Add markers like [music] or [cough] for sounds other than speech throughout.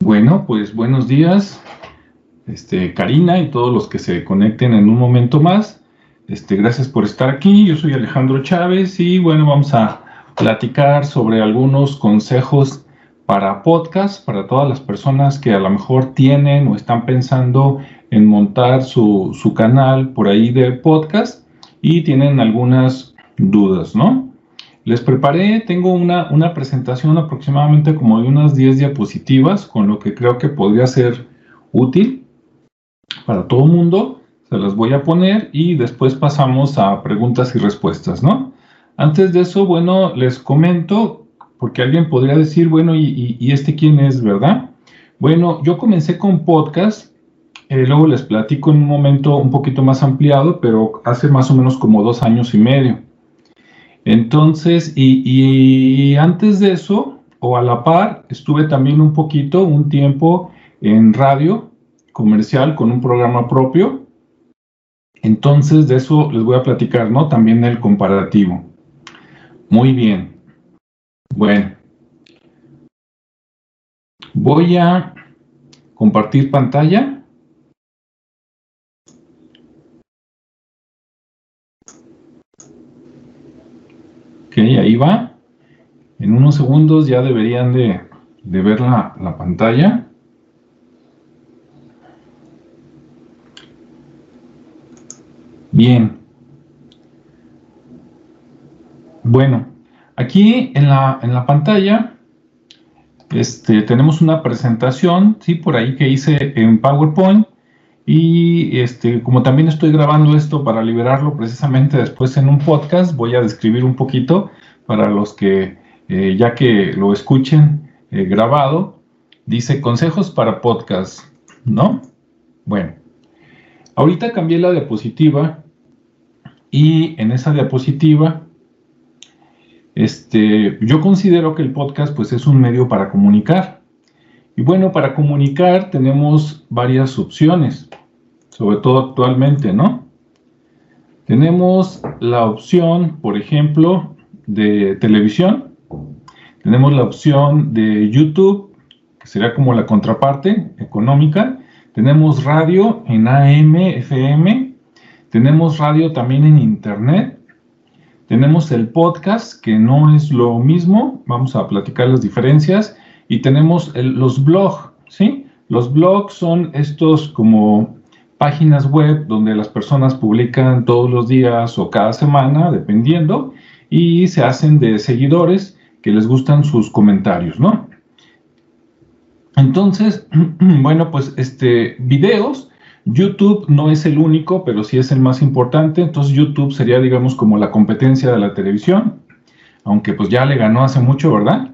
Bueno, pues buenos días, este, Karina y todos los que se conecten en un momento más. Este, gracias por estar aquí. Yo soy Alejandro Chávez y bueno, vamos a platicar sobre algunos consejos para podcast, para todas las personas que a lo mejor tienen o están pensando en montar su, su canal por ahí de podcast y tienen algunas dudas, ¿no? Les preparé, tengo una, una, presentación aproximadamente como de unas 10 diapositivas, con lo que creo que podría ser útil para todo el mundo. Se las voy a poner y después pasamos a preguntas y respuestas, ¿no? Antes de eso, bueno, les comento, porque alguien podría decir, bueno, ¿y, este quién es, verdad? Bueno, yo comencé con podcast, eh, luego les platico en un momento un poquito más ampliado, pero hace más o menos como dos años y medio. Entonces, y, antes de eso, o a la par, estuve también un poquito, un tiempo en radio comercial con un programa propio. Entonces, de eso les voy a platicar, ¿no? También el comparativo. Muy bien. Bueno. Voy a compartir pantalla. Ok, En unos segundos ya deberían de, ver la, la pantalla. Bien. Bueno, aquí en la, en la pantalla este, tenemos una presentación, ¿sí? Por ahí que hice en PowerPoint. Y este, como también estoy grabando esto para liberarlo precisamente después en un podcast, voy a describir un poquito para los que, eh, ya que lo escuchen eh, grabado, dice consejos para podcast, ¿no? Bueno, ahorita cambié la diapositiva y en esa diapositiva, este, yo considero que el podcast pues es un medio para comunicar. Y bueno, para comunicar tenemos varias opciones, sobre todo actualmente, ¿no? Tenemos la opción, por ejemplo, de televisión, tenemos la opción de YouTube, que sería como la contraparte económica, tenemos radio en AM, FM, tenemos radio también en Internet, tenemos el podcast, que no es lo mismo, vamos a platicar las diferencias, y tenemos los blogs, ¿sí? Los blogs son estos como páginas web donde las personas publican todos los días o cada semana, dependiendo, y se hacen de seguidores que les gustan sus comentarios, ¿no? Entonces, [clears throat] bueno, pues este videos, YouTube no es el único, pero sí es el más importante, entonces YouTube sería, digamos, como la competencia de la televisión, aunque pues ya le ganó hace mucho, ¿verdad?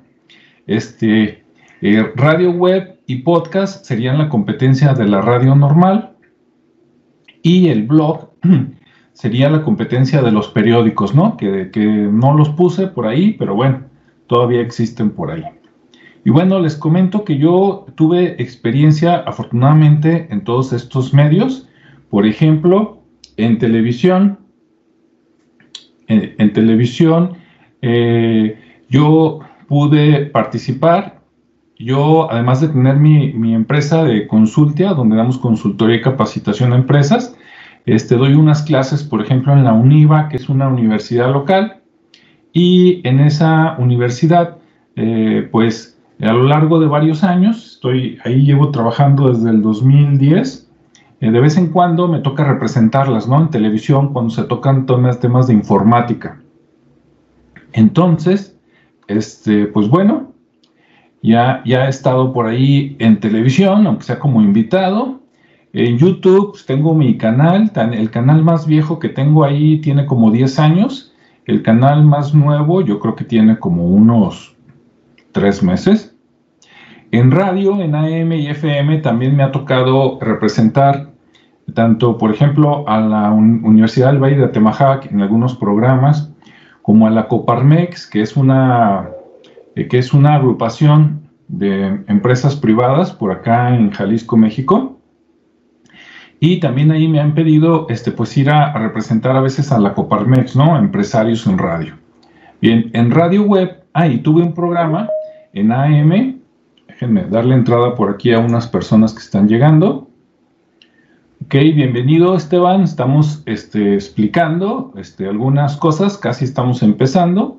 Este, eh, radio web y podcast serían la competencia de la radio normal y el blog [clears throat] sería la competencia de los periódicos, ¿no? Que, que no los puse por ahí, pero bueno, todavía existen por ahí. Y bueno, les comento que yo tuve experiencia afortunadamente en todos estos medios. Por ejemplo, en televisión, en, televisión, eh, yo pude participar yo, además de tener mi, empresa de consultia, donde damos consultoría y capacitación a empresas, este, doy unas clases, por ejemplo, en la UNIVA, que es una universidad local, y en esa universidad, eh, pues a lo largo de varios años, estoy ahí llevo trabajando desde el 2010, eh, de vez en cuando me toca representarlas, ¿no? En televisión, cuando se tocan temas, temas de informática. Entonces, este, pues bueno, ya, ya he estado por ahí en televisión, aunque sea como invitado. En YouTube pues, tengo mi canal, el canal más viejo que tengo ahí tiene como 10 años. El canal más nuevo yo creo que tiene como unos 3 meses. En radio, en AM y FM también me ha tocado representar tanto, por ejemplo, a la Universidad del Valle de Atemajac en algunos programas, como a la Coparmex, que es una eh, que es una agrupación de empresas privadas por acá en Jalisco, México. Y también ahí me han pedido este, pues ir a, representar a veces a la Coparmex, ¿no? Empresarios en radio. Bien, en radio web, ahí tuve un programa en AM, déjenme darle entrada por aquí a unas personas que están llegando. Ok, bienvenido Esteban, estamos este, explicando este, algunas cosas, casi estamos empezando.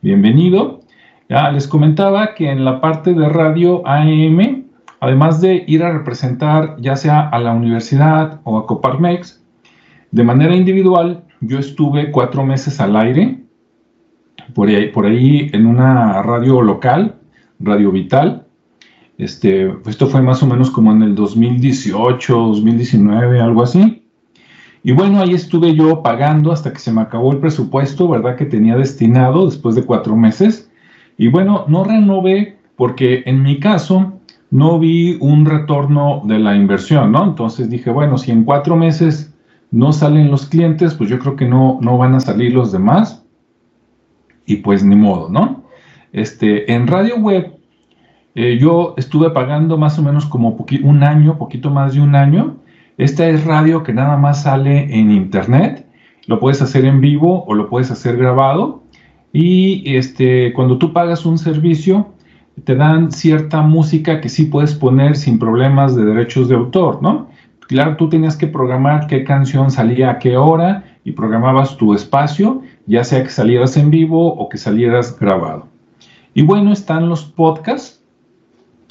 Bienvenido. Ya les comentaba que en la parte de radio AM, además de ir a representar ya sea a la universidad o a Coparmex, de manera individual, yo estuve cuatro meses al aire, por ahí, en una radio local, Radio Vital. Este, esto fue más o menos como en el 2018, 2019, algo así. Y bueno, ahí estuve yo pagando hasta que se me acabó el presupuesto, ¿verdad? Que tenía destinado después de cuatro meses. Y bueno, no renové porque en mi caso no vi un retorno de la inversión, ¿no? Entonces dije, bueno, si en cuatro meses no salen los clientes, pues yo creo que no, no van a salir los demás. Y pues ni modo, ¿no? Este, en radio web, eh, yo estuve pagando más o menos como un año, poquito más de un año. Esta es radio que nada más sale en internet. Lo puedes hacer en vivo o lo puedes hacer grabado. Y este, cuando tú pagas un servicio, te dan cierta música que sí puedes poner sin problemas de derechos de autor, ¿no? Claro, tú tenías que programar qué canción salía a qué hora y programabas tu espacio, ya sea que salieras en vivo o que salieras grabado. Y bueno, están los podcasts.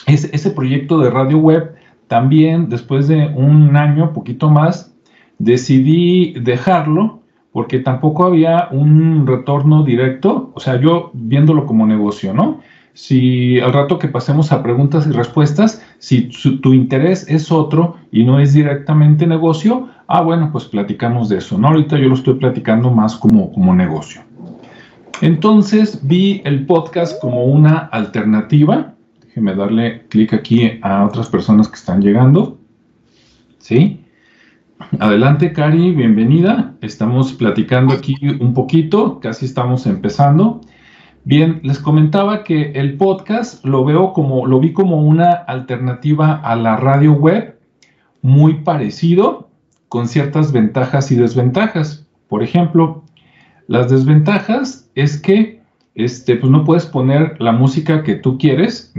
ese proyecto de radio web también, después de un año, poquito más, decidí dejarlo porque tampoco había un retorno directo, o sea, yo viéndolo como negocio, ¿no? Si al rato que pasemos a preguntas y respuestas, si tu interés es otro y no es directamente negocio, ah, bueno, pues platicamos de eso, ¿no? Ahorita yo lo estoy platicando más como, como negocio. Entonces vi el podcast como una alternativa. Déjeme darle clic aquí a otras personas que están llegando. ¿Sí? Adelante, Cari, bienvenida. Estamos platicando aquí un poquito, casi estamos empezando. Bien, les comentaba que el podcast lo veo como, lo vi como una alternativa a la radio web, muy parecido, con ciertas ventajas y desventajas. Por ejemplo, las desventajas es que este, pues no puedes poner la música que tú quieres,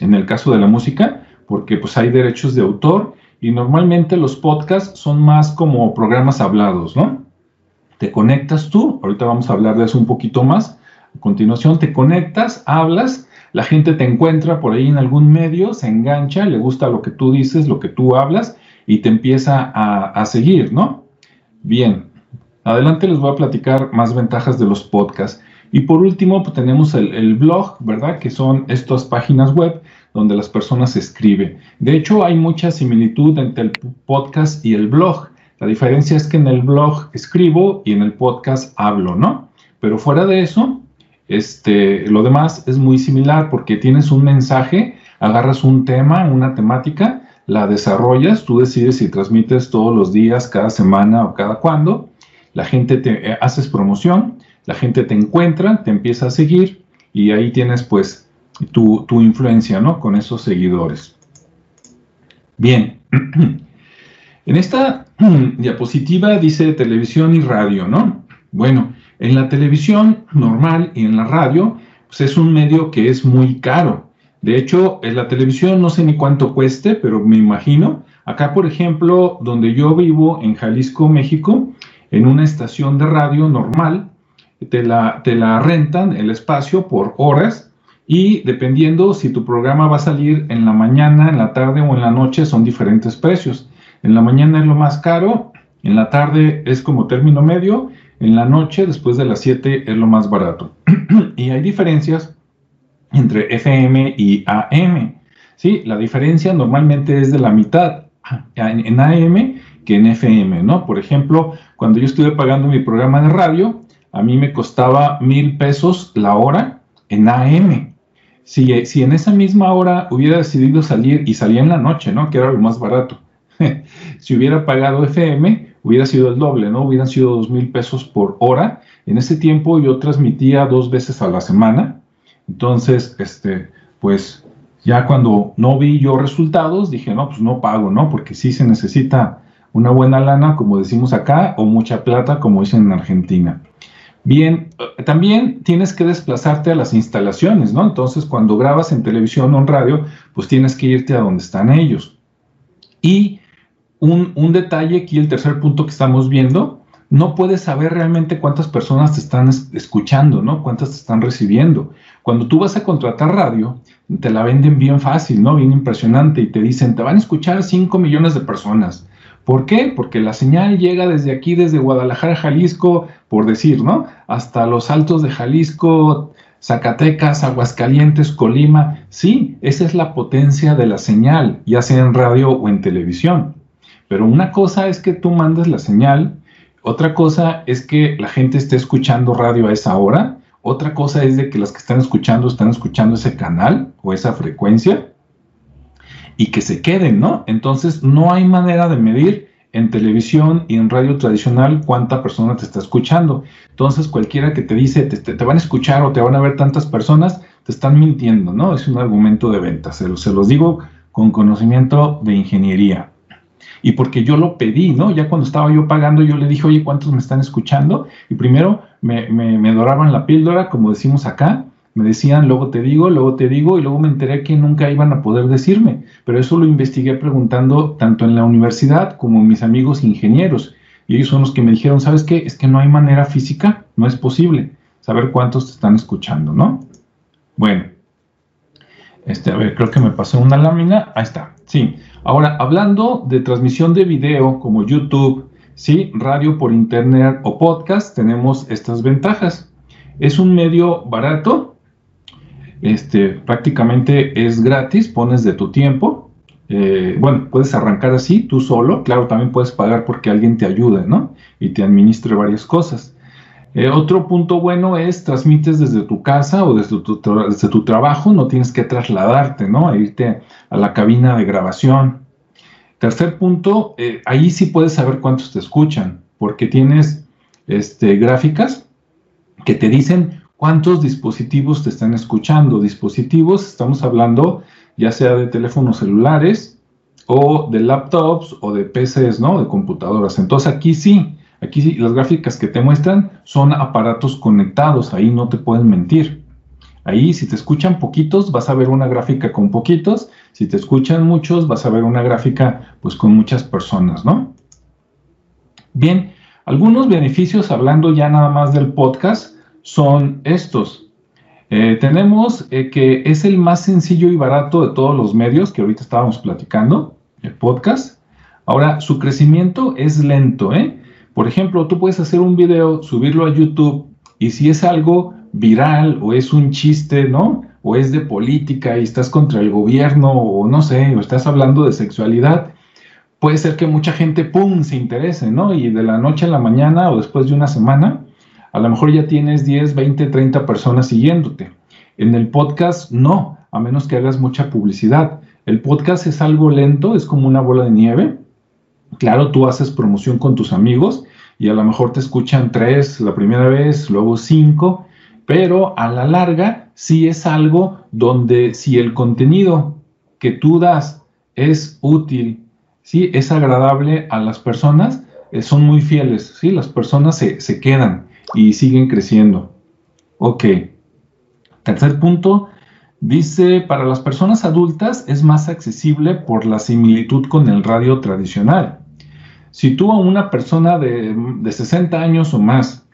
en el caso de la música, porque pues hay derechos de autor y normalmente los podcasts son más como programas hablados, ¿no? Te conectas tú, ahorita vamos a hablar de eso un poquito más, a continuación te conectas, hablas, la gente te encuentra por ahí en algún medio, se engancha, le gusta lo que tú dices, lo que tú hablas y te empieza a, seguir, ¿no? Bien, adelante les voy a platicar más ventajas de los podcasts. Y por último, pues, tenemos el, el, blog, ¿verdad? Que son estas páginas web donde las personas escriben. De hecho, hay mucha similitud entre el podcast y el blog. La diferencia es que en el blog escribo y en el podcast hablo, ¿no? Pero fuera de eso, este, lo demás es muy similar porque tienes un mensaje, agarras un tema, una temática, la desarrollas, tú decides si transmites todos los días, cada semana o cada cuándo, la gente te eh, haces promoción, la gente te encuentra, te empieza a seguir y ahí tienes pues tu, tu influencia, ¿no? Con esos seguidores. Bien, [clears throat] en esta [clears throat] diapositiva dice televisión y radio, ¿no? Bueno, en la televisión normal y en la radio, pues es un medio que es muy caro. De hecho, en la televisión no sé ni cuánto cueste, pero me imagino. Acá, por ejemplo, donde yo vivo, en Jalisco, México, en una estación de radio normal, te la, te la rentan el espacio por horas y dependiendo si tu programa va a salir en la mañana, en la tarde o en la noche, son diferentes precios. En la mañana es lo más caro, en la tarde es como término medio en la noche, después de las 7, es lo más barato. [clears throat] y hay diferencias entre FM y AM. ¿sí? La diferencia normalmente es de la mitad en, AM que en FM, ¿no? Por ejemplo, cuando yo estuve pagando mi programa de radio, a mí me costaba mil pesos la hora en AM. Si, si en esa misma hora hubiera decidido salir y salía en la noche, ¿no? Que era lo más barato. [laughs] si hubiera pagado FM, hubiera sido el doble, ¿no? Hubieran sido dos mil pesos por hora. En ese tiempo yo transmitía dos veces a la semana. Entonces, este, pues ya cuando no vi yo resultados, dije, no, pues no pago, ¿no? Porque sí se necesita una buena lana, como decimos acá, o mucha plata, como dicen en Argentina. Bien, eh, también tienes que desplazarte a las instalaciones, ¿no? Entonces, cuando grabas en televisión o en radio, pues tienes que irte a donde están ellos. Y un, detalle aquí, el tercer punto que estamos viendo, no puedes saber realmente cuántas personas te están escuchando, ¿no? Cuántas te están recibiendo. Cuando tú vas a contratar radio, te la venden bien fácil, ¿no? Bien impresionante y te dicen, te van a escuchar 5 millones de personas. ¿Por qué? Porque la señal llega desde aquí, desde Guadalajara, Jalisco, por decir, ¿no? Hasta los altos de Jalisco, Zacatecas, Aguascalientes, Colima. Sí, esa es la potencia de la señal, ya sea en radio o en televisión. Pero una cosa es que tú mandes la señal otra cosa es que la gente esté escuchando radio a esa hora. Otra cosa es de que las que están escuchando están escuchando ese canal o esa frecuencia y que se queden, ¿no? Entonces no hay manera de medir en televisión y en radio tradicional cuánta persona te está escuchando. Entonces cualquiera que te dice te, van a escuchar o te van a ver tantas personas, te están mintiendo, ¿no? Es un argumento de venta, se, se los digo con conocimiento de ingeniería y porque yo lo pedí, ¿no? Ya cuando estaba yo pagando, yo le dije, oye, ¿cuántos me están escuchando? Y primero me, me, doraban la píldora, como decimos acá, me decían, luego te digo, luego te digo, y luego me enteré que nunca iban a poder decirme. Pero eso lo investigué preguntando tanto en la universidad como mis amigos ingenieros. Y ellos son los que me dijeron, ¿sabes qué? Es que no hay manera física, no es posible saber cuántos te están escuchando, ¿no? Bueno, este, a ver, creo que me pasó una lámina. Ahí está, sí. Ahora, hablando de transmisión de video como YouTube, ¿sí? radio por internet o podcast, tenemos estas ventajas. Es un medio barato, este, prácticamente es gratis, pones de tu tiempo. Eh, bueno, puedes arrancar así, tú solo. Claro, también puedes pagar porque alguien te ayude, ¿no? Y te administre varias cosas. Eh, otro punto bueno es transmites desde tu casa o desde tu, trabajo, no tienes que trasladarte, ¿no? Irte a la cabina de grabación. Tercer punto, eh, ahí sí puedes saber cuántos te escuchan, porque tienes este, gráficas que te dicen cuántos dispositivos te están escuchando. Dispositivos, estamos hablando ya sea de teléfonos celulares o de laptops o de PCs, ¿no? De computadoras. Entonces aquí sí, Aquí las gráficas que te muestran son aparatos conectados, ahí no te pueden mentir. Ahí si te escuchan poquitos vas a ver una gráfica con poquitos, si te escuchan muchos vas a ver una gráfica pues con muchas personas, ¿no? Bien, algunos beneficios hablando ya nada más del podcast son estos. Eh, tenemos eh, que es el más sencillo y barato de todos los medios que ahorita estábamos platicando, el podcast. Ahora, su crecimiento es lento, ¿eh? Por ejemplo, tú puedes hacer un video, subirlo a YouTube y si es algo viral o es un chiste, ¿no? O es de política y estás contra el gobierno o no sé, o estás hablando de sexualidad, puede ser que mucha gente, ¡pum!, se interese, ¿no? Y de la noche a la mañana o después de una semana, a lo mejor ya tienes 10, 20, 30 personas siguiéndote. En el podcast no, a menos que hagas mucha publicidad. El podcast es algo lento, es como una bola de nieve Claro, tú haces promoción con tus amigos y a lo mejor te escuchan tres la primera vez, luego cinco, pero a la larga sí es algo donde si el contenido que tú das es útil, sí es agradable a las personas, eh, son muy fieles, sí, las personas se, se quedan y siguen creciendo. Ok. Tercer punto, dice, para las personas adultas es más accesible por la similitud con el radio tradicional. Si tú a una persona de, 60 años o más,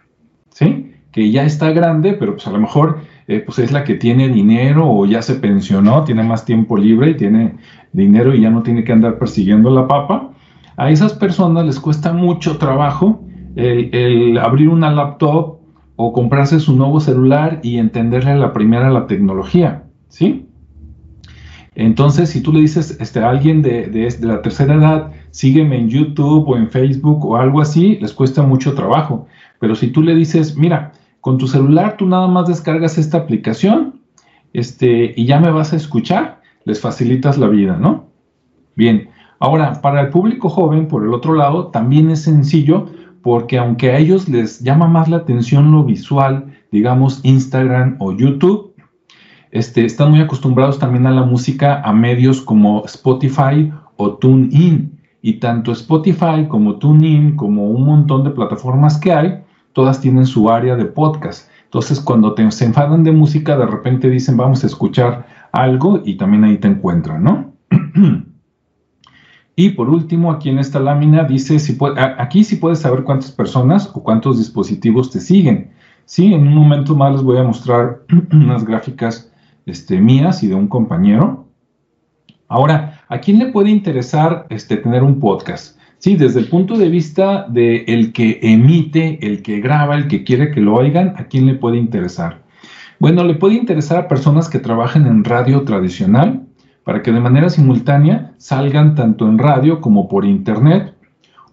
¿sí? Que ya está grande, pero pues a lo mejor eh, pues es la que tiene dinero o ya se pensionó, tiene más tiempo libre y tiene dinero y ya no tiene que andar persiguiendo la papa, a esas personas les cuesta mucho trabajo el, abrir una laptop o comprarse su nuevo celular y entenderle a la primera la tecnología, ¿sí? Entonces, si tú le dices este, a alguien de, de, la tercera edad, sígueme en YouTube o en Facebook o algo así, les cuesta mucho trabajo. Pero si tú le dices, mira, con tu celular tú nada más descargas esta aplicación este, y ya me vas a escuchar, les facilitas la vida, ¿no? Bien, ahora, para el público joven, por el otro lado, también es sencillo porque aunque a ellos les llama más la atención lo visual, digamos Instagram o YouTube, este, están muy acostumbrados también a la música a medios como Spotify o TuneIn y tanto Spotify como TuneIn, como un montón de plataformas que hay, todas tienen su área de podcast. Entonces, cuando te, se enfadan de música, de repente dicen, vamos a escuchar algo y también ahí te encuentran, ¿no? [clears throat] y por último, aquí en esta lámina dice, si aquí sí puedes saber cuántas personas o cuántos dispositivos te siguen. Sí, en un momento más les voy a mostrar [clears throat] unas gráficas este, mías y de un compañero. Ahora, ¿a quién le puede interesar este, tener un podcast? Sí, desde el punto de vista del el que emite, el que graba, el que quiere que lo oigan, ¿a quién le puede interesar? Bueno, le puede interesar a personas que trabajen en radio tradicional para que de manera simultánea salgan tanto en radio como por internet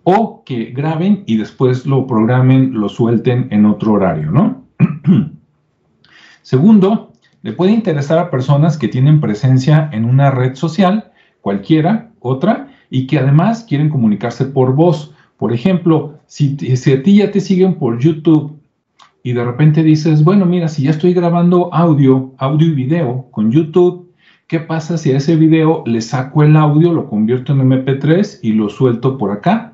o que graben y después lo programen, lo suelten en otro horario, ¿no? [clears throat] Segundo, le puede interesar a personas que tienen presencia en una red social, cualquiera, otra, y que además quieren comunicarse por voz. Por ejemplo, si, a ti ya te siguen por YouTube y de repente dices, bueno, mira, si ya estoy grabando audio, audio y video con YouTube, ¿qué pasa si a ese video le saco el audio, lo convierto en MP3 y lo suelto por acá?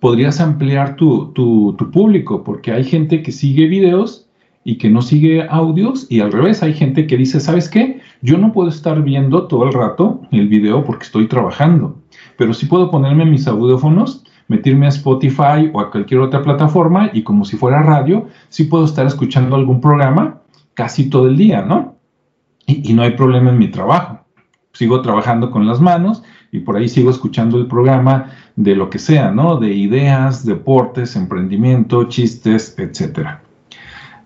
Podrías ampliar tu, tu, tu público porque hay gente que sigue videos y que no sigue audios y al revés, hay gente que dice, ¿sabes qué? Yo no puedo estar viendo todo el rato el video porque estoy trabajando pero sí puedo ponerme mis audífonos, meterme a Spotify o a cualquier otra plataforma y como si fuera radio, sí puedo estar escuchando algún programa casi todo el día, ¿no? Y, no hay problema en mi trabajo. Sigo trabajando con las manos y por ahí sigo escuchando el programa de lo que sea, ¿no? De ideas, deportes, emprendimiento, chistes, etcétera.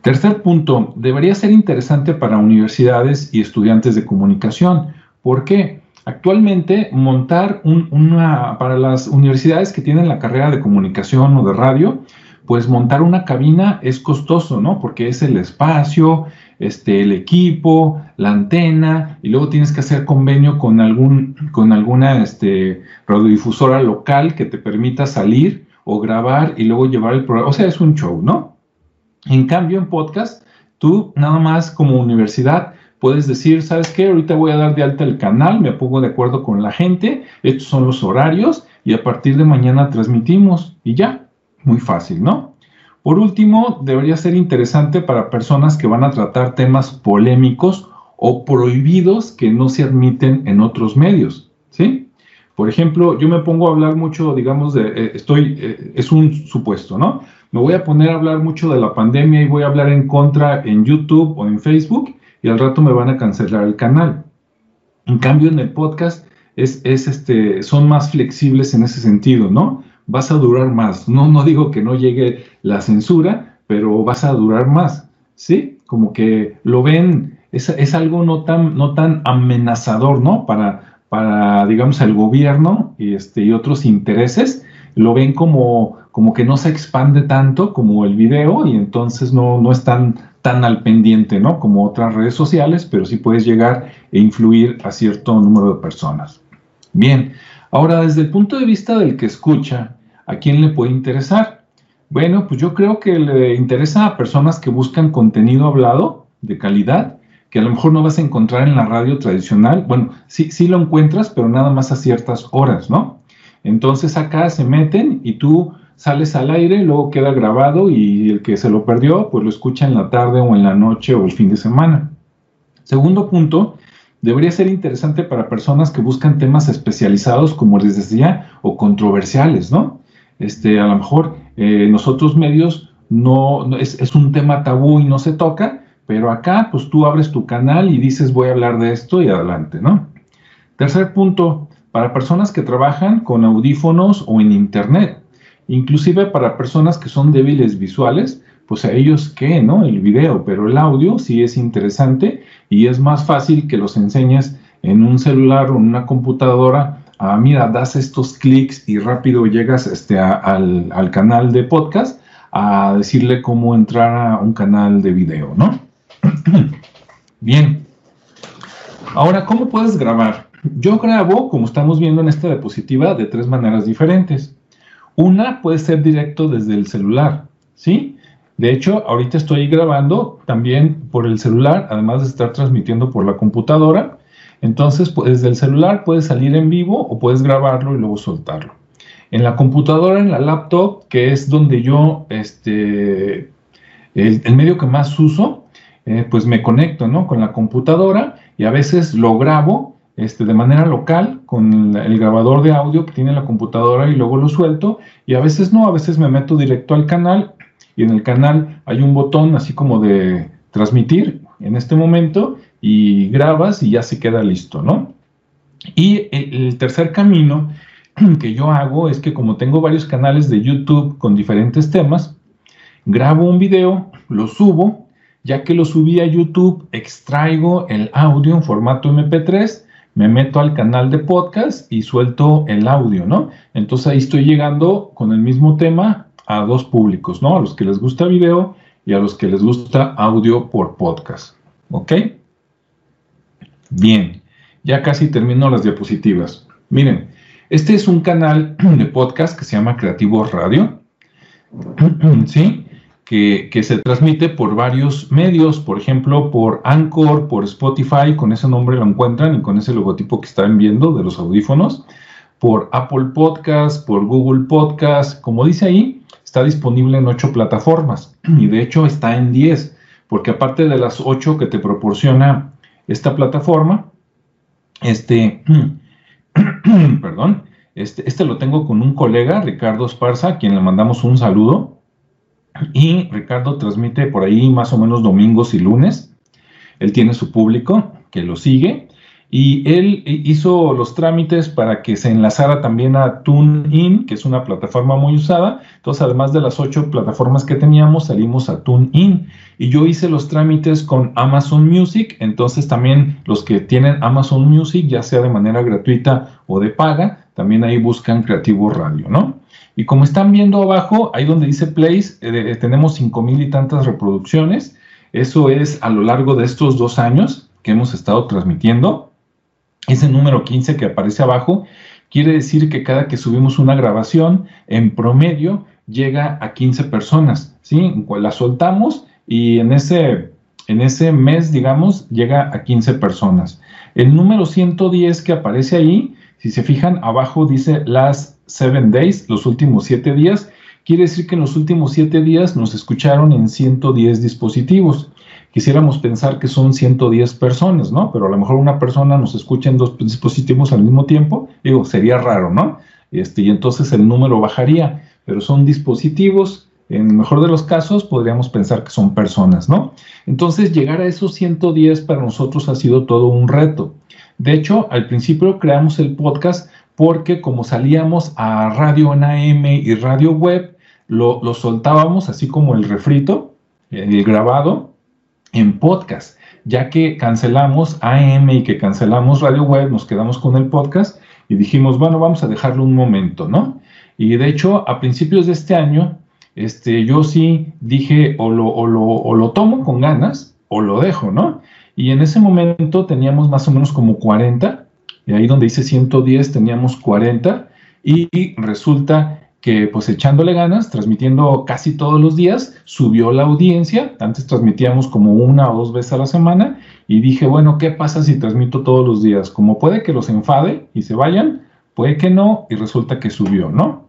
Tercer punto, debería ser interesante para universidades y estudiantes de comunicación. ¿Por qué? Actualmente, montar una, para las universidades que tienen la carrera de comunicación o de radio, pues montar una cabina es costoso, ¿no? Porque es el espacio, este, el equipo, la antena, y luego tienes que hacer convenio con, algún, con alguna este, radiodifusora local que te permita salir o grabar y luego llevar el programa. O sea, es un show, ¿no? En cambio, en podcast, tú nada más como universidad puedes decir, ¿sabes qué? Ahorita voy a dar de alta el canal, me pongo de acuerdo con la gente, estos son los horarios y a partir de mañana transmitimos y ya, muy fácil, ¿no? Por último, debería ser interesante para personas que van a tratar temas polémicos o prohibidos que no se admiten en otros medios, ¿sí? Por ejemplo, yo me pongo a hablar mucho, digamos, de, eh, estoy, eh, es un supuesto, ¿no? Me voy a poner a hablar mucho de la pandemia y voy a hablar en contra en YouTube o en Facebook y al rato me van a cancelar el canal. En cambio, en el podcast es, este, son más flexibles en ese sentido, ¿no? Vas a durar más. No, no digo que no llegue la censura, pero vas a durar más, ¿sí? Como que lo ven, es, es algo no tan, no tan amenazador, ¿no? Para, para, digamos, el gobierno este, y otros intereses, lo ven como, como que no se expande tanto como el video y entonces no, no es tan tan al pendiente, ¿no? Como otras redes sociales, pero sí puedes llegar e influir a cierto número de personas. Bien, ahora desde el punto de vista del que escucha, ¿a quién le puede interesar? Bueno, pues yo creo que le interesa a personas que buscan contenido hablado de calidad, que a lo mejor no vas a encontrar en la radio tradicional. Bueno, sí, sí lo encuentras, pero nada más a ciertas horas, ¿no? Entonces acá se meten y tú sales al aire, luego queda grabado y el que se lo perdió, pues lo escucha en la tarde o en la noche o el fin de semana. Segundo punto, debería ser interesante para personas que buscan temas especializados, como les decía, o controversiales, ¿no? Este, a lo mejor eh, nosotros medios no, es, es, un tema tabú y no se toca, pero acá pues tú abres tu canal y dices voy a hablar de esto y adelante, ¿no? Tercer punto, para personas que trabajan con audífonos o en internet. Inclusive para personas que son débiles visuales, pues a ellos qué, ¿no? El video, pero el audio sí es interesante y es más fácil que los enseñes en un celular o en una computadora. Ah, mira, das estos clics y rápido llegas este, al, al canal de podcast a decirle cómo entrar a un canal de video, ¿no? [clears throat] Bien. Ahora, ¿cómo puedes grabar? Yo grabo, como estamos viendo en esta diapositiva, de tres maneras diferentes. Una puede ser directo desde el celular, ¿sí? De hecho, ahorita estoy grabando también por el celular, además de estar transmitiendo por la computadora. Entonces, pues, desde el celular puedes salir en vivo o puedes grabarlo y luego soltarlo. en la computadora, en la laptop, que es donde yo, este, el, medio que más uso, eh, pues me conecto, ¿no? Con la computadora y a veces lo grabo este, de manera local con el grabador de audio que tiene la computadora y luego lo suelto y a veces no, a veces me meto directo al canal y en el canal hay un botón así como de transmitir en este momento y grabas y ya se queda listo, ¿no? Y el, tercer camino [clears throat] que yo hago es que como tengo varios canales de YouTube con diferentes temas, grabo un video, lo subo, ya que lo subí a YouTube, extraigo el audio en formato MP3, me meto al canal de podcast y suelto el audio, ¿no? Entonces ahí estoy llegando con el mismo tema a dos públicos, ¿no? A los que les gusta video y a los que les gusta audio por podcast, ¿ok? Bien, ya casi termino las diapositivas. Miren, este es un canal [clears throat] de podcast que se llama Creativos Radio, [clears throat] ¿sí? Que, se transmite por varios medios, por ejemplo, por Anchor, por Spotify, con ese nombre lo encuentran y con ese logotipo que están viendo de los audífonos, por Apple Podcast, por Google Podcast, como dice ahí, está disponible en ocho plataformas y de hecho está en 10, porque aparte de las ocho que te proporciona esta plataforma, este, [clears throat] perdón, este, este lo tengo con un colega, Ricardo Esparza, a quien le mandamos un saludo. Y Ricardo transmite por ahí más o menos domingos y lunes. Él tiene su público que lo sigue y él hizo los trámites para que se enlazara también a TuneIn, que es una plataforma muy usada. Entonces, además de las ocho plataformas que teníamos, salimos a TuneIn. Y yo hice los trámites con Amazon Music. Entonces, también los que tienen Amazon Music, ya sea de manera gratuita o de paga, también ahí buscan Creativo Radio, ¿no? Y como están viendo abajo, ahí donde dice Place, eh, tenemos cinco mil y tantas reproducciones. Eso es a lo largo de estos dos años que hemos estado transmitiendo. Ese número 15 que aparece abajo quiere decir que cada que subimos una grabación, en promedio llega a 15 personas, ¿sí? La soltamos y en ese, en ese mes, digamos, llega a 15 personas. El número 110 que aparece ahí, si se fijan, abajo dice last seven days, los últimos siete días, quiere decir que en los últimos siete días nos escucharon en 110 dispositivos quisiéramos pensar que son 110 personas, ¿no? Pero a lo mejor una persona nos escucha en dos dispositivos al mismo tiempo, digo, sería raro, ¿no? Este, y entonces el número bajaría, pero son dispositivos, en el mejor de los casos podríamos pensar que son personas, ¿no? Entonces llegar a esos 110 para nosotros ha sido todo un reto. De hecho, al principio creamos el podcast porque como salíamos a radio en AM y radio web, lo, lo soltábamos así como el refrito, el grabado, en podcast, ya que cancelamos AM y que cancelamos Radio Web, nos quedamos con el podcast y dijimos, bueno, vamos a dejarlo un momento, ¿no? Y de hecho, a principios de este año, este, yo sí dije, o lo, o lo, o lo tomo con ganas, o lo dejo, ¿no? Y en ese momento teníamos más o menos como 40, y ahí donde dice 110 teníamos 40, y resulta que pues echándole ganas, transmitiendo casi todos los días, subió la audiencia, antes transmitíamos como una o dos veces a la semana y dije, bueno, ¿qué pasa si transmito todos los días? Como puede que los enfade y se vayan, puede que no y resulta que subió, ¿no?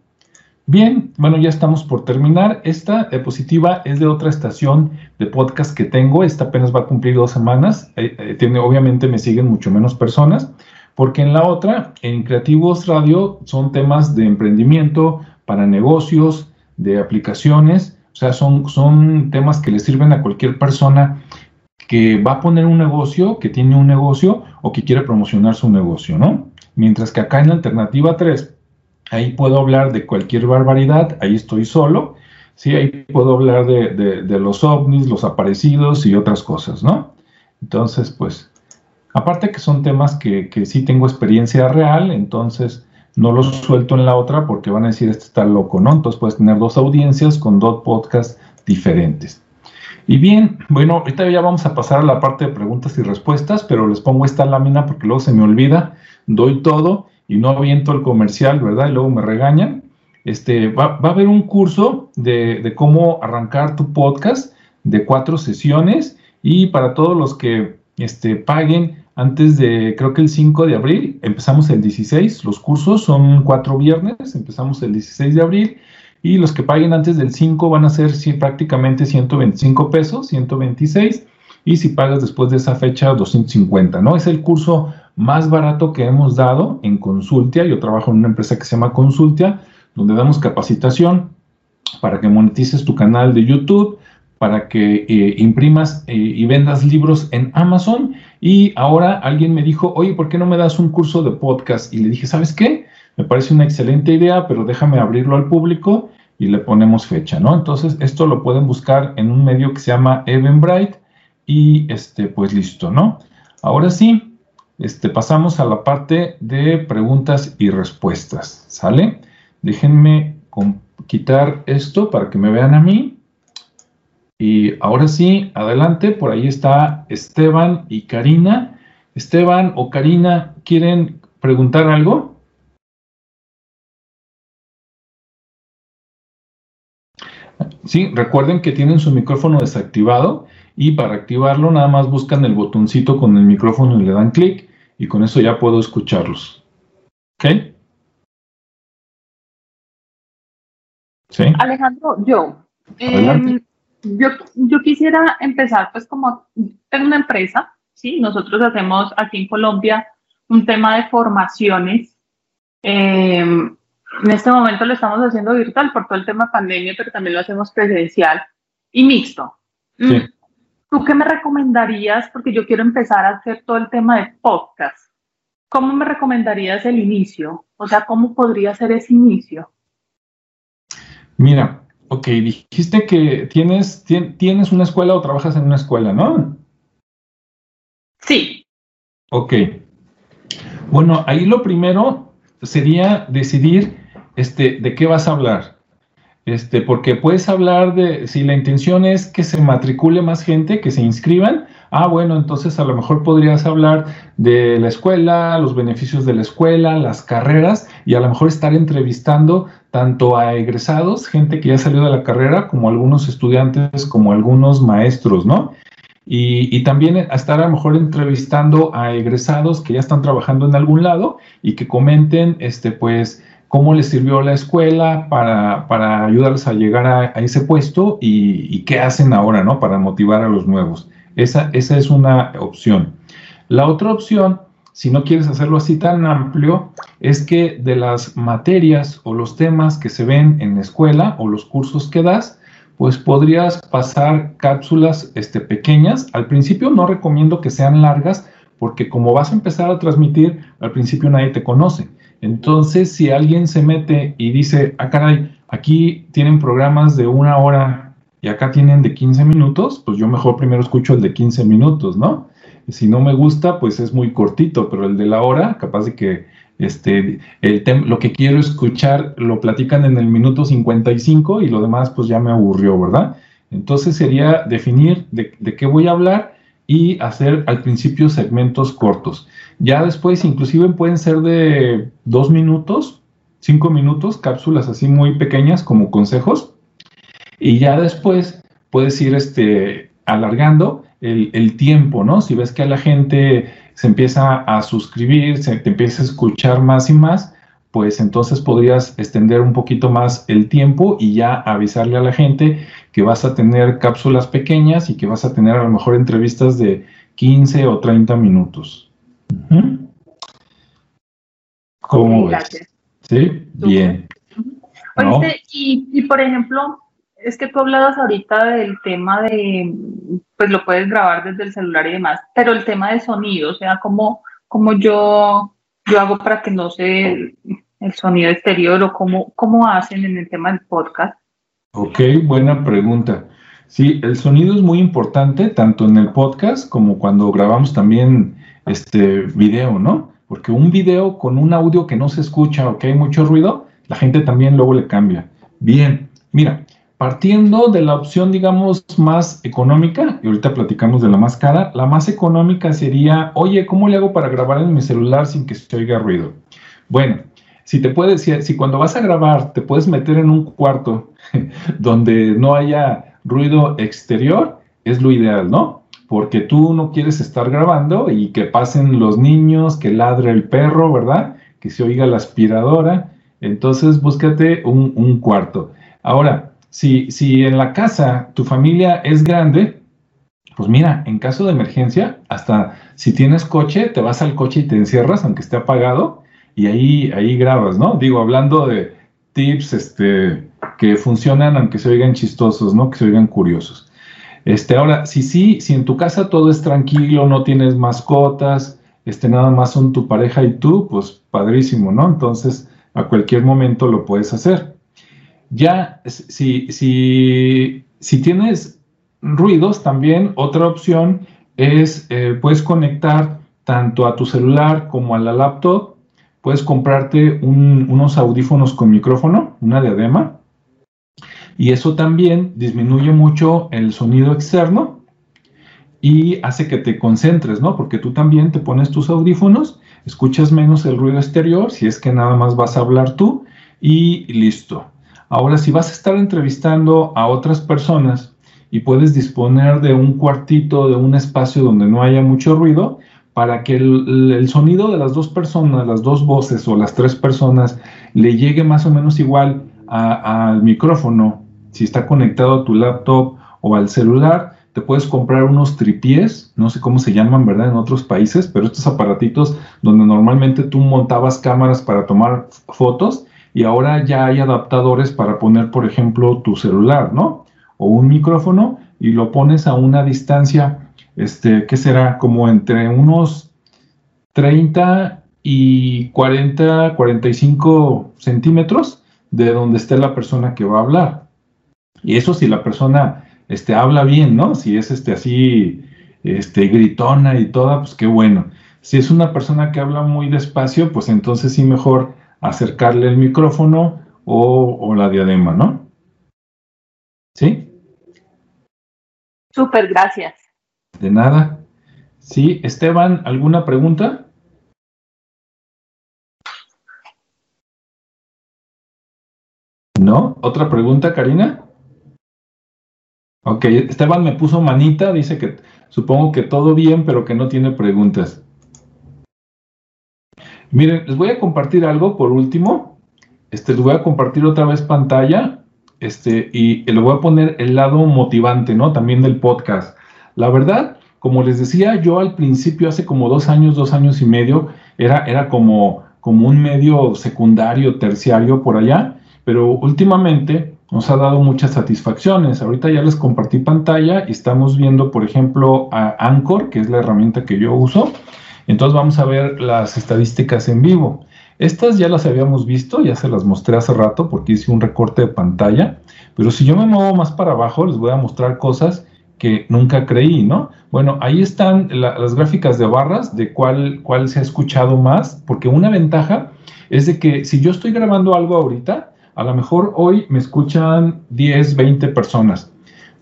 Bien, bueno, ya estamos por terminar. Esta diapositiva es de otra estación de podcast que tengo, esta apenas va a cumplir dos semanas, eh, eh, tiene, obviamente me siguen mucho menos personas, porque en la otra, en Creativos Radio, son temas de emprendimiento, para negocios, de aplicaciones, o sea, son, son temas que le sirven a cualquier persona que va a poner un negocio, que tiene un negocio o que quiere promocionar su negocio, ¿no? Mientras que acá en la alternativa 3, ahí puedo hablar de cualquier barbaridad, ahí estoy solo, sí, ahí puedo hablar de, de los ovnis, los aparecidos y otras cosas, ¿no? Entonces, pues, aparte que son temas que, que sí tengo experiencia real, entonces no los suelto en la otra porque van a decir, este está loco, ¿no? Entonces puedes tener dos audiencias con dos podcasts diferentes. Y bien, bueno, ahorita ya vamos a pasar a la parte de preguntas y respuestas, pero les pongo esta lámina porque luego se me olvida, doy todo y no aviento el comercial, ¿verdad? Y luego me regañan. Este, va, a haber un curso de, de cómo arrancar tu podcast de cuatro sesiones y para todos los que este, paguen antes de, creo que el 5 de abril, empezamos el 16, los cursos son cuatro viernes, empezamos el 16 de abril y los que paguen antes del 5 van a ser prácticamente 125 pesos, 126, y si pagas después de esa fecha, 250, ¿no? Es el curso más barato que hemos dado en Consultia. Yo trabajo en una empresa que se llama Consultia, donde damos capacitación para que monetices tu canal de YouTube, para que eh, imprimas eh, y vendas libros en Amazon. Y ahora alguien me dijo, oye, ¿por qué no me das un curso de podcast? Y le dije, ¿sabes qué? Me parece una excelente idea, pero déjame abrirlo al público y le ponemos fecha, ¿no? Entonces, esto lo pueden buscar en un medio que se llama Eventbrite y este, pues listo, ¿no? Ahora sí, este, pasamos a la parte de preguntas y respuestas, ¿sale? Déjenme quitar esto para que me vean a mí. Y ahora sí, adelante, por ahí está Esteban y Karina. Esteban o Karina, ¿quieren preguntar algo? Sí, recuerden que tienen su micrófono desactivado y para activarlo nada más buscan el botoncito con el micrófono y le dan clic y con eso ya puedo escucharlos. ¿Ok? ¿Sí? Alejandro, yo. Yo, yo quisiera empezar, pues como tengo una empresa, ¿sí? Nosotros hacemos aquí en Colombia un tema de formaciones. Em, en este momento lo estamos haciendo virtual por todo el tema pandemia, pero también lo hacemos presencial y mixto. Mm, ¿Tú qué me recomendarías? Porque yo quiero empezar a hacer todo el tema de podcast. ¿Cómo me recomendarías el inicio? O sea, ¿cómo podría ser ese inicio? Mira, Ok, dijiste que tienes, tienes una escuela o trabajas en una escuela, ¿no? Sí. Ok. Bueno, ahí lo primero sería decidir este, de qué vas a hablar. Este, porque puedes hablar de, si la intención es que se matricule más gente, que se inscriban, ah, bueno, entonces a lo mejor podrías hablar de la escuela, los beneficios de la escuela, las carreras, y a lo mejor estar entrevistando tanto a egresados, gente que ya salió de la carrera, como algunos estudiantes, como algunos maestros, ¿no? Y, también estar a lo mejor entrevistando a egresados que ya están trabajando en algún lado y que comenten, este, pues, cómo les sirvió la escuela para, para ayudarles a llegar a, ese puesto y, y, qué hacen ahora, ¿no? Para motivar a los nuevos. Esa, esa es una opción. La otra opción si no quieres hacerlo así tan amplio, es que de las materias o los temas que se ven en la escuela o los cursos que das, pues podrías pasar cápsulas este, pequeñas. Al principio no recomiendo que sean largas porque como vas a empezar a transmitir, al principio nadie te conoce. Entonces, si alguien se mete y dice, ah, caray, aquí tienen programas de una hora y acá tienen de 15 minutos, pues yo mejor primero escucho el de 15 minutos, ¿no? Si no me gusta, pues es muy cortito, pero el de la hora, capaz de que este, el lo que quiero escuchar lo platican en el minuto 55 y lo demás pues ya me aburrió, ¿verdad? Entonces sería definir de, qué voy a hablar y hacer al principio segmentos cortos. Ya después inclusive pueden ser de dos minutos, cinco minutos, cápsulas así muy pequeñas como consejos. Y ya después puedes ir este, alargando el, tiempo, ¿no? Si ves que a la gente se empieza a suscribir, se te empieza a escuchar más y más, pues entonces podrías extender un poquito más el tiempo y ya avisarle a la gente que vas a tener cápsulas pequeñas y que vas a tener a lo mejor entrevistas de 15 o 30 minutos. ¿Cómo ves? Sí, bien. y, y por ejemplo, es que tú hablabas ahorita del tema de, pues lo puedes grabar desde el celular y demás, pero el tema de sonido, o sea, ¿cómo, cómo yo, yo hago para que no se el sonido exterior o cómo, cómo hacen en el tema del podcast? Ok, buena pregunta. Sí, el sonido es muy importante tanto en el podcast como cuando grabamos también este video, ¿no? Porque un video con un audio que no se escucha o que hay mucho ruido, la gente también luego le cambia. Bien, mira, Partiendo de la opción, digamos, más económica, y ahorita platicamos de la más cara, la más económica sería, oye, ¿cómo le hago para grabar en mi celular sin que se oiga ruido? Bueno, si te puedes, si, cuando vas a grabar te puedes meter en un cuarto [laughs] donde no haya ruido exterior, es lo ideal, ¿no? porque tú no quieres estar grabando y que pasen los niños, que ladre el perro, ¿verdad? Que se oiga la aspiradora. Entonces, búscate un cuarto. Ahora, si, si en la casa tu familia es grande, pues mira, en caso de emergencia, hasta si tienes coche, te vas al coche y te encierras, aunque esté apagado, y ahí, ahí grabas, ¿no? Digo, hablando de tips este, que funcionan, aunque se oigan chistosos, ¿no? Que se oigan curiosos. Este, ahora, si sí, si en tu casa todo es tranquilo, no tienes mascotas, este, nada más son tu pareja y tú, pues padrísimo, ¿no? Entonces, a cualquier momento lo puedes hacer. Ya, si, si, tienes ruidos, también otra opción es, eh, puedes conectar tanto a tu celular como a la laptop, puedes comprarte unos audífonos con micrófono, una diadema, y eso también disminuye mucho el sonido externo y hace que te concentres, ¿no? Porque tú también te pones tus audífonos, escuchas menos el ruido exterior, si es que nada más vas a hablar tú, y listo. Ahora, si vas a estar entrevistando a otras personas y puedes disponer de un cuartito, de un espacio donde no haya mucho ruido, para que el, sonido de las dos personas, las dos voces o las tres personas le llegue más o menos igual al micrófono si está conectado a tu laptop o al celular, te puedes comprar unos tripiés, no sé cómo se llaman, ¿verdad? En otros países, pero estos aparatitos donde normalmente tú montabas cámaras para tomar fotos y ahora ya hay adaptadores para poner, por ejemplo, tu celular, ¿no? O un micrófono y lo pones a una distancia, este, ¿qué será? Como entre unos 30 y 40, 45 centímetros de donde esté la persona que va a hablar. Y eso si la persona este, habla bien, ¿no? Si es este, así este, gritona y toda, pues qué bueno. Si es una persona que habla muy despacio, pues entonces sí mejor acercarle el micrófono o, o la diadema, ¿no? ¿Sí? Súper, gracias. De nada. Sí, Esteban, ¿alguna pregunta? ¿No? ¿Otra pregunta, Karina? Ok, Esteban me puso manita, dice que supongo que todo bien, pero que no tiene preguntas. Miren, les voy a compartir algo por último. Este, les voy a compartir otra vez pantalla. Este, y le voy a poner el lado motivante, ¿no? También del podcast. La verdad, como les decía, yo al principio, hace como dos años, dos años y medio, era, era como, como un medio secundario, terciario por allá, pero últimamente nos ha dado muchas satisfacciones. Ahorita ya les compartí pantalla y estamos viendo, por ejemplo, a Anchor, que es la herramienta que yo uso. Entonces vamos a ver las estadísticas en vivo. Estas ya las habíamos visto, ya se las mostré hace rato porque hice un recorte de pantalla, pero si yo me muevo más para abajo les voy a mostrar cosas que nunca creí, ¿no? Bueno, ahí están las gráficas de barras de cuál, cuál se ha escuchado más, porque una ventaja es de que si yo estoy grabando algo ahorita, a lo mejor hoy me escuchan 10, 20 personas,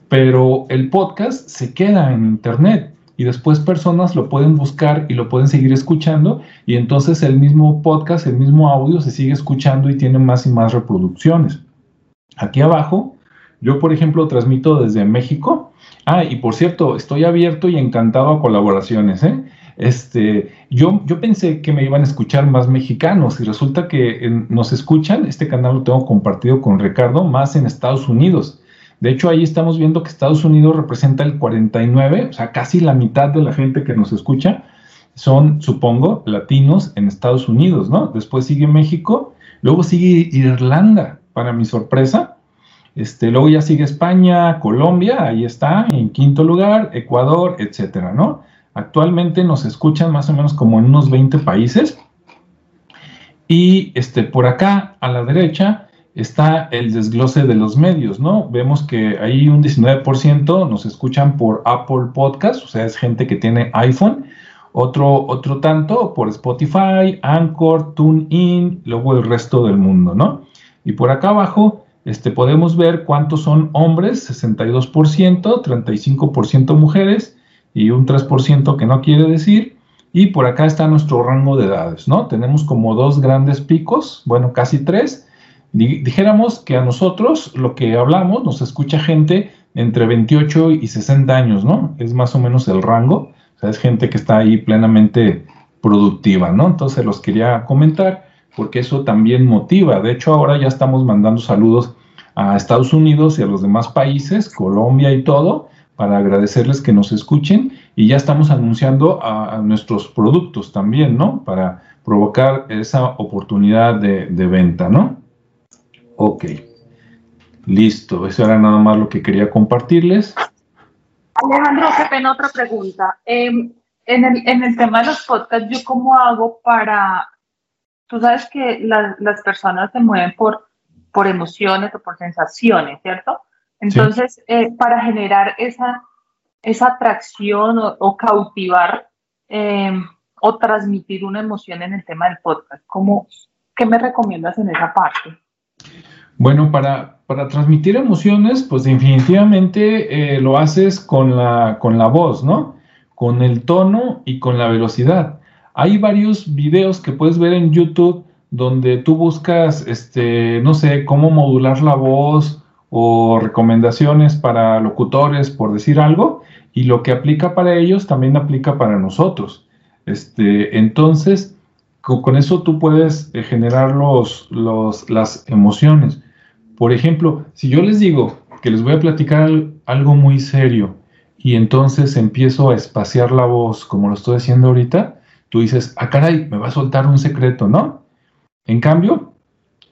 pero el podcast se queda en internet y después personas lo pueden buscar y lo pueden seguir escuchando y entonces el mismo podcast, el mismo audio se sigue escuchando y tiene más y más reproducciones. Aquí abajo, yo por ejemplo transmito desde México. Ah, y por cierto, estoy abierto y encantado a colaboraciones. ¿eh? Este, yo, yo pensé que me iban a escuchar más mexicanos y resulta que nos escuchan, este canal lo tengo compartido con Ricardo, más en Estados Unidos. De hecho, ahí estamos viendo que Estados Unidos representa el 49, o sea, casi la mitad de la gente que nos escucha son, supongo, latinos en Estados Unidos, ¿no? Después sigue México, luego sigue Irlanda, para mi sorpresa. Este, luego ya sigue España, Colombia, ahí está, en quinto lugar, Ecuador, etcétera, ¿no? Actualmente nos escuchan más o menos como en unos 20 países. Y este, por acá a la derecha está el desglose de los medios, ¿no? Vemos que ahí un 19% nos escuchan por Apple Podcast, o sea, es gente que tiene iPhone. Otro, otro tanto por Spotify, Anchor, TuneIn, luego el resto del mundo, ¿no? Y por acá abajo este, podemos ver cuántos son hombres, 62%, 35% mujeres y un 3% que no quiere decir. Y por acá está nuestro rango de edades, ¿no? Tenemos como dos grandes picos, bueno, casi tres. Dijéramos que a nosotros lo que hablamos nos escucha gente entre 28 y 60 años, ¿no? Es más o menos el rango. O sea, es gente que está ahí plenamente productiva, ¿no? Entonces los quería comentar porque eso también motiva. De hecho, ahora ya estamos mandando saludos a Estados Unidos y a los demás países, Colombia y todo, para agradecerles que nos escuchen y ya estamos anunciando a, nuestros productos también, ¿no? Para provocar esa oportunidad de, venta, ¿no? Ok. Listo, eso era nada más lo que quería compartirles. Alejandro, qué pena otra pregunta. Em, en, el, en el tema de los podcasts, ¿yo cómo hago para... Tú sabes que las personas se mueven por, por emociones o por sensaciones, ¿cierto? Entonces, eh, para generar esa, esa atracción o, cautivar em, o transmitir una emoción en el tema del podcast, ¿cómo, ¿qué me recomiendas en esa parte? Bueno, para, para transmitir emociones, pues definitivamente eh, lo haces con la, con la voz, ¿no? Con el tono y con la velocidad. Hay varios videos que puedes ver en YouTube donde tú buscas, este, no sé, cómo modular la voz o recomendaciones para locutores, por decir algo, y lo que aplica para ellos también aplica para nosotros. Este, entonces, con, eso tú puedes eh, generar los, las emociones. Por ejemplo, si yo les digo que les voy a platicar algo muy serio y entonces empiezo a espaciar la voz como lo estoy haciendo ahorita, tú dices, ah, caray, me va a soltar un secreto, ¿no? En cambio,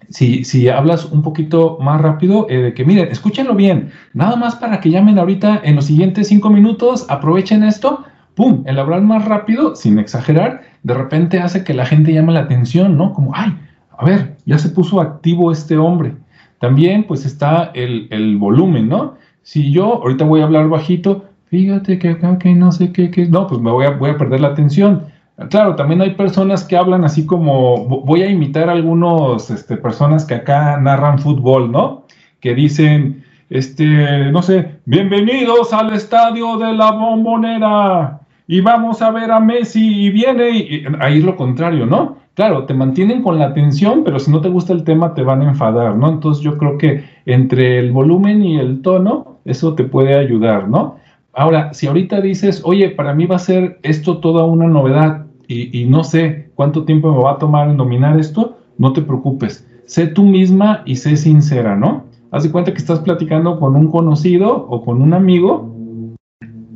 si, hablas un poquito más rápido, eh, de que miren, escúchenlo bien, nada más para que llamen ahorita en los siguientes cinco minutos, aprovechen esto, ¡pum! El hablar más rápido, sin exagerar, de repente hace que la gente llame la atención, ¿no? Como, ay, a ver, ya se puso activo este hombre. También, pues está el, volumen, ¿no? Si yo ahorita voy a hablar bajito, fíjate que acá que no sé qué, qué, no, pues me voy a, perder la atención. Claro, también hay personas que hablan así como, voy a imitar a algunos este, personas que acá narran fútbol, ¿no? Que dicen, este, no sé, bienvenidos al estadio de la bombonera y vamos a ver a Messi y viene y, ahí es lo contrario, ¿no? Claro, te mantienen con la atención, pero si no te gusta el tema te van a enfadar, ¿no? Entonces yo creo que entre el volumen y el tono, eso te puede ayudar, ¿no? Ahora, si ahorita dices, oye, para mí va a ser esto toda una novedad, y, no sé cuánto tiempo me va a tomar en dominar esto, no te preocupes. Sé tú misma y sé sincera, ¿no? Haz de cuenta que estás platicando con un conocido o con un amigo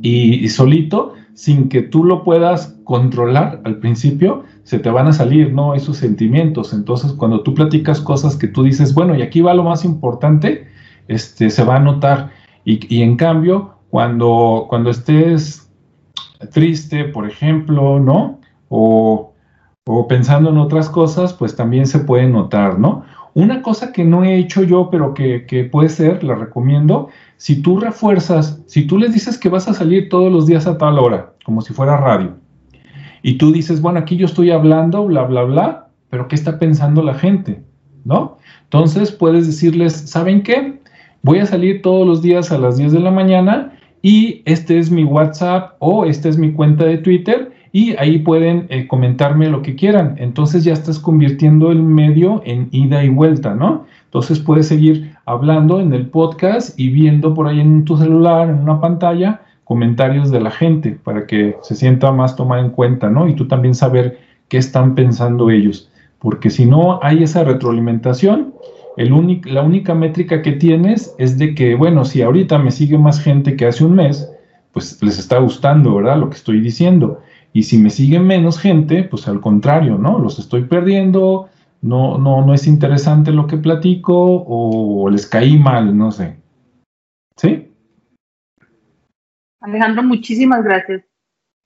y, solito, sin que tú lo puedas controlar al principio, se te van a salir, ¿no? Esos sentimientos. Entonces, cuando tú platicas cosas que tú dices, bueno, y aquí va lo más importante, este, se va a notar. Y, en cambio, cuando, cuando estés triste, por ejemplo, ¿no? o, pensando en otras cosas, pues también se puede notar, ¿no? Una cosa que no he hecho yo, pero que, que, puede ser, la recomiendo, si tú refuerzas, si tú les dices que vas a salir todos los días a tal hora, como si fuera radio, y tú dices, bueno, aquí yo estoy hablando, bla, bla, bla, pero ¿qué está pensando la gente? ¿No? Entonces puedes decirles, ¿saben qué? Voy a salir todos los días a las 10 de la mañana y este es mi WhatsApp o esta es mi cuenta de Twitter y ahí pueden eh, comentarme lo que quieran. Entonces ya estás convirtiendo el medio en ida y vuelta, ¿no? Entonces puedes seguir hablando en el podcast y viendo por ahí en tu celular, en una pantalla, comentarios de la gente para que se sienta más tomada en cuenta, ¿no? Y tú también saber qué están pensando ellos. Porque si no hay esa retroalimentación, la única métrica que tienes es de que, bueno, si ahorita me sigue más gente que hace un mes, pues les está gustando, ¿verdad? Lo que estoy diciendo. Y si me sigue menos gente, pues al contrario, ¿no? Los estoy perdiendo, no, no, no es interesante lo que platico o les caí mal, no sé. ¿Sí? Alejandro, muchísimas gracias.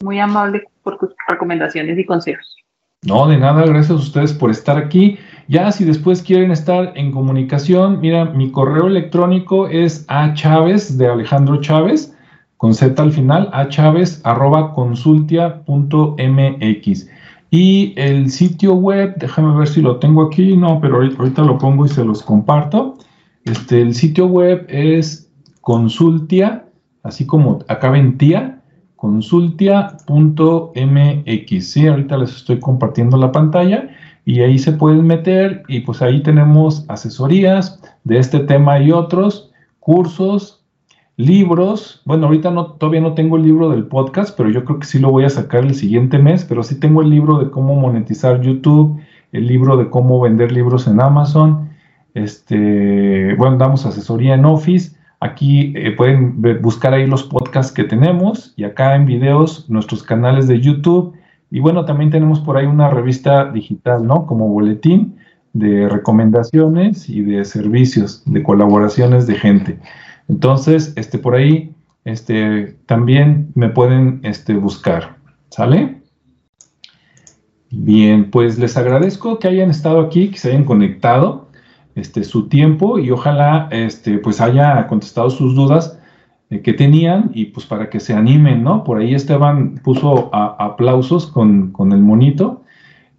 Muy amable por tus recomendaciones y consejos. No, de nada, gracias a ustedes por estar aquí. Ya si después quieren estar en comunicación, mira, mi correo electrónico es a Chávez de Alejandro Chávez con Z al final, a chávez arroba consultia.mx. Y el sitio web, déjame ver si lo tengo aquí, no, pero ahorita lo pongo y se los comparto. Este, el sitio web es consultia, así como acá ventía, consultia.mx. Sí, ahorita les estoy compartiendo la pantalla y ahí se pueden meter y pues ahí tenemos asesorías de este tema y otros, cursos, libros. Bueno, ahorita no, todavía no tengo el libro del podcast, pero yo creo que sí lo voy a sacar el siguiente mes, pero sí tengo el libro de cómo monetizar YouTube, el libro de cómo vender libros en Amazon. Este, bueno, damos asesoría en Office. Aquí eh, pueden buscar ahí los podcasts que tenemos y acá en videos nuestros canales de YouTube. Y bueno, también tenemos por ahí una revista digital, ¿no? Como boletín de recomendaciones y de servicios, de colaboraciones de gente. Entonces, este, por ahí este, también me pueden este, buscar. ¿Sale? Bien, pues les agradezco que hayan estado aquí, que se hayan conectado este, su tiempo y ojalá este, pues haya contestado sus dudas eh, que tenían y pues para que se animen, ¿no? Por ahí Esteban puso aplausos con, con, el monito.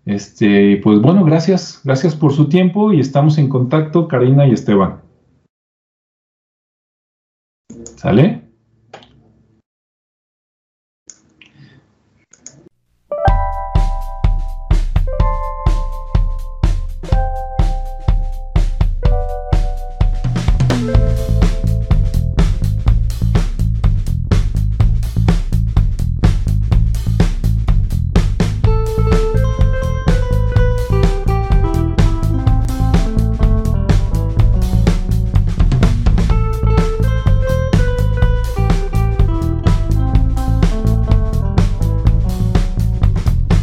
Este, pues bueno, gracias, gracias por su tiempo y estamos en contacto, Karina y Esteban. ¿Sale?